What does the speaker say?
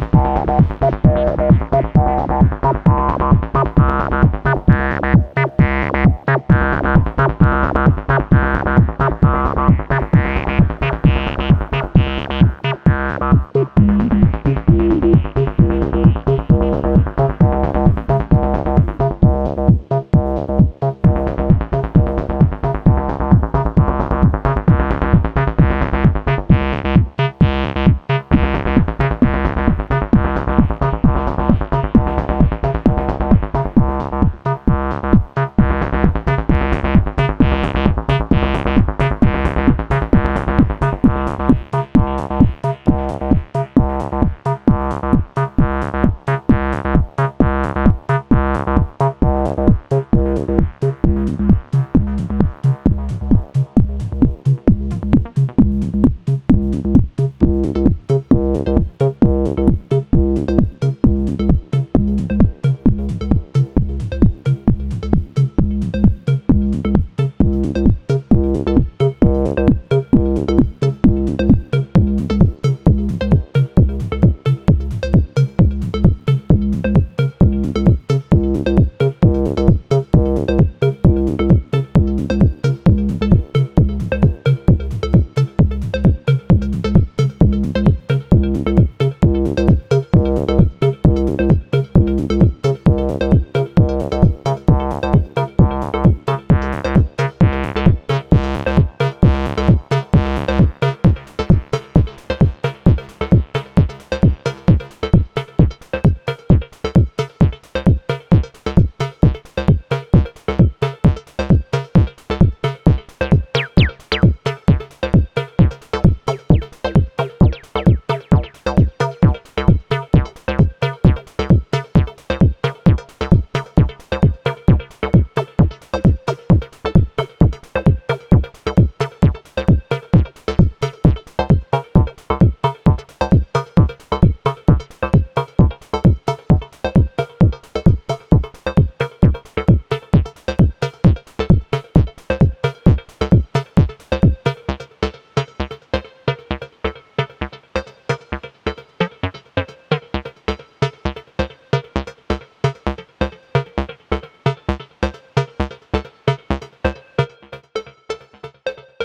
Bye.